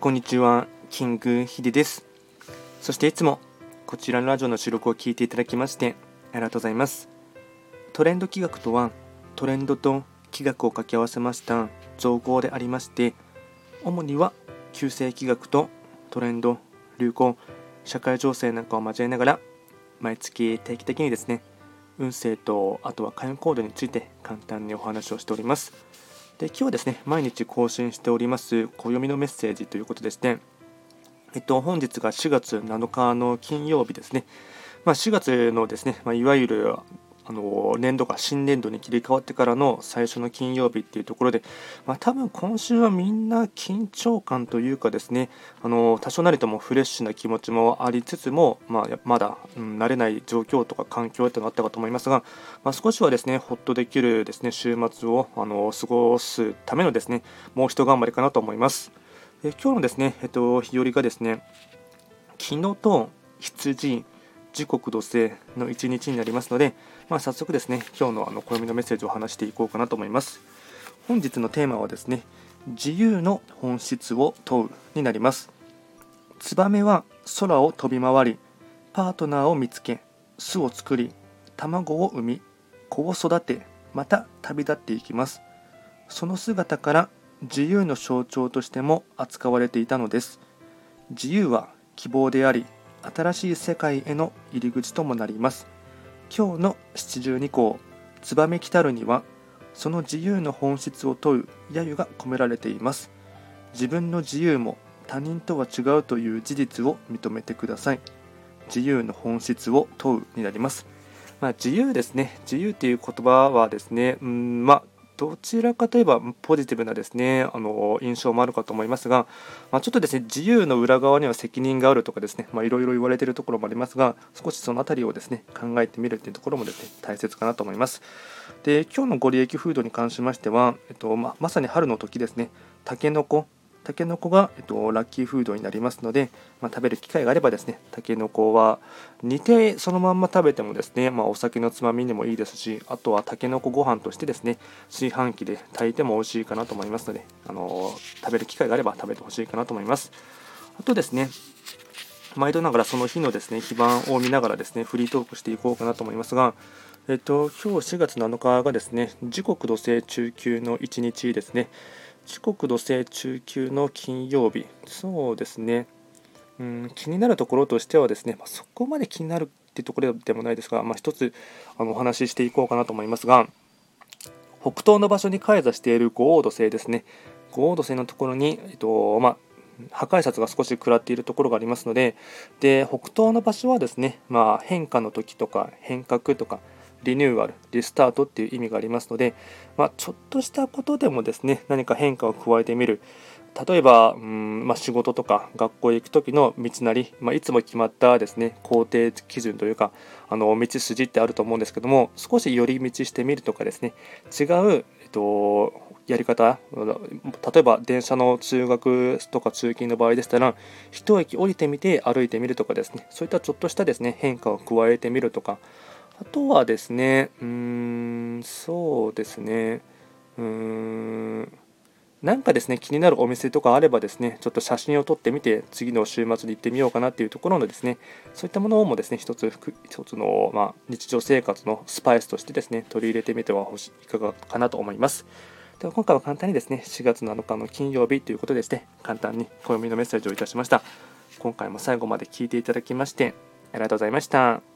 こんにちは、キングヒデです。そしていつもこちらのラジオの収録を聞いていただきましてありがとうございます。トレンド企画とはトレンドと企画を掛け合わせました造語でありまして主には旧世企画とトレンド、流行、社会情勢なんかを交えながら毎月定期的にですね運勢とあとは開運コードについて簡単にお話をしております。で今日はですね、毎日更新しております暦のメッセージということですね、えっと、本日が4月7日の金曜日ですね。まあ、4月のですね、まあ、いわゆるあの年度が新年度に切り替わってからの最初の金曜日っていうところで、まあ、多分今週はみんな緊張感というかですねあの多少なりともフレッシュな気持ちもありつつも、まあ、まだ、うん、慣れない状況とか環境というのがあったかと思いますが、まあ、少しはですねほっとできるですね週末をあの過ごすためのですねもう一頑張りかなと思います。え今日のですね、えっと、日和がですね昨日と羊時刻土星の一日になりますので、まあ、早速ですね今日のあの暦のメッセージを話していこうかなと思います。本日のテーマはですね自由の本質を問うになります。ツバメは空を飛び回りパートナーを見つけ巣を作り卵を産み子を育てまた旅立っていきます。その姿から自由の象徴としても扱われていたのです。自由は希望であり新しい世界への入り口ともなります。今日の七十二項「燕来たる」にはその自由の本質を問う揶揄が込められています。自分の自由も他人とは違うという事実を認めてください。自由の本質を問うになります。まあ、自由ですね。自由っていう言葉はですねうんまあどちらかといえばポジティブなですねあの印象もあるかと思いますが、まあ、ちょっとですね自由の裏側には責任があるとかですねいろいろ言われているところもありますが少しその辺りをですね考えてみるというところもですね大切かなと思います。で今日のご利益フードに関しましては、えっとままさに春の時ですねたけのこたけのこが、えっと、ラッキーフードになりますので、まあ、食べる機会があればですねたけのこは煮てそのまんま食べてもですね、まあ、お酒のつまみにもいいですしあとはたけのこご飯としてですね炊飯器で炊いても美味しいかなと思いますので、あの食べる機会があれば食べてほしいかなと思います。あとですね毎度ながらその日のですね非番を見ながらですねフリートークしていこうかなと思いますがえっと今日4月7日がですね時刻土星中級の1日ですね。四国土星中級の金曜日、そうですね、うん、気になるところとしてはですね、まあ、そこまで気になるっていうところでもないですが、まあ、一つあのお話ししていこうかなと思いますが、北東の場所に開座している五黄土星ですね、五黄土星のところに、えっとまあ、破壊札が少し食らっているところがありますので、で北東の場所はですね、まあ、変化の時とか変革とか、リニューアル、リスタートっていう意味がありますので、まあ、ちょっとしたことでもですね、何か変化を加えてみる。例えば、うんまあ、仕事とか学校へ行く時の道なり、まあ、いつも決まったですね工程基準というかあの道筋ってあると思うんですけども少し寄り道してみるとかですね違う、えっと、やり方例えば電車の通学とか通勤の場合でしたら一駅降りてみて歩いてみるとかですねそういったちょっとしたですね変化を加えてみるとかあとはですね、うーん、そうですね、うーん、なんかですね、気になるお店とかあればですね、ちょっと写真を撮ってみて、次の週末に行ってみようかなっていうところのですね、そういったものもですね、一つ、一つの、まあ、日常生活のスパイスとしてですね、取り入れてみてはいかがかなと思います。では今回は簡単にですね、4月7日の金曜日ということでして、簡単に暦のメッセージをいたしました。今回も最後まで聞いていただきまして、ありがとうございました。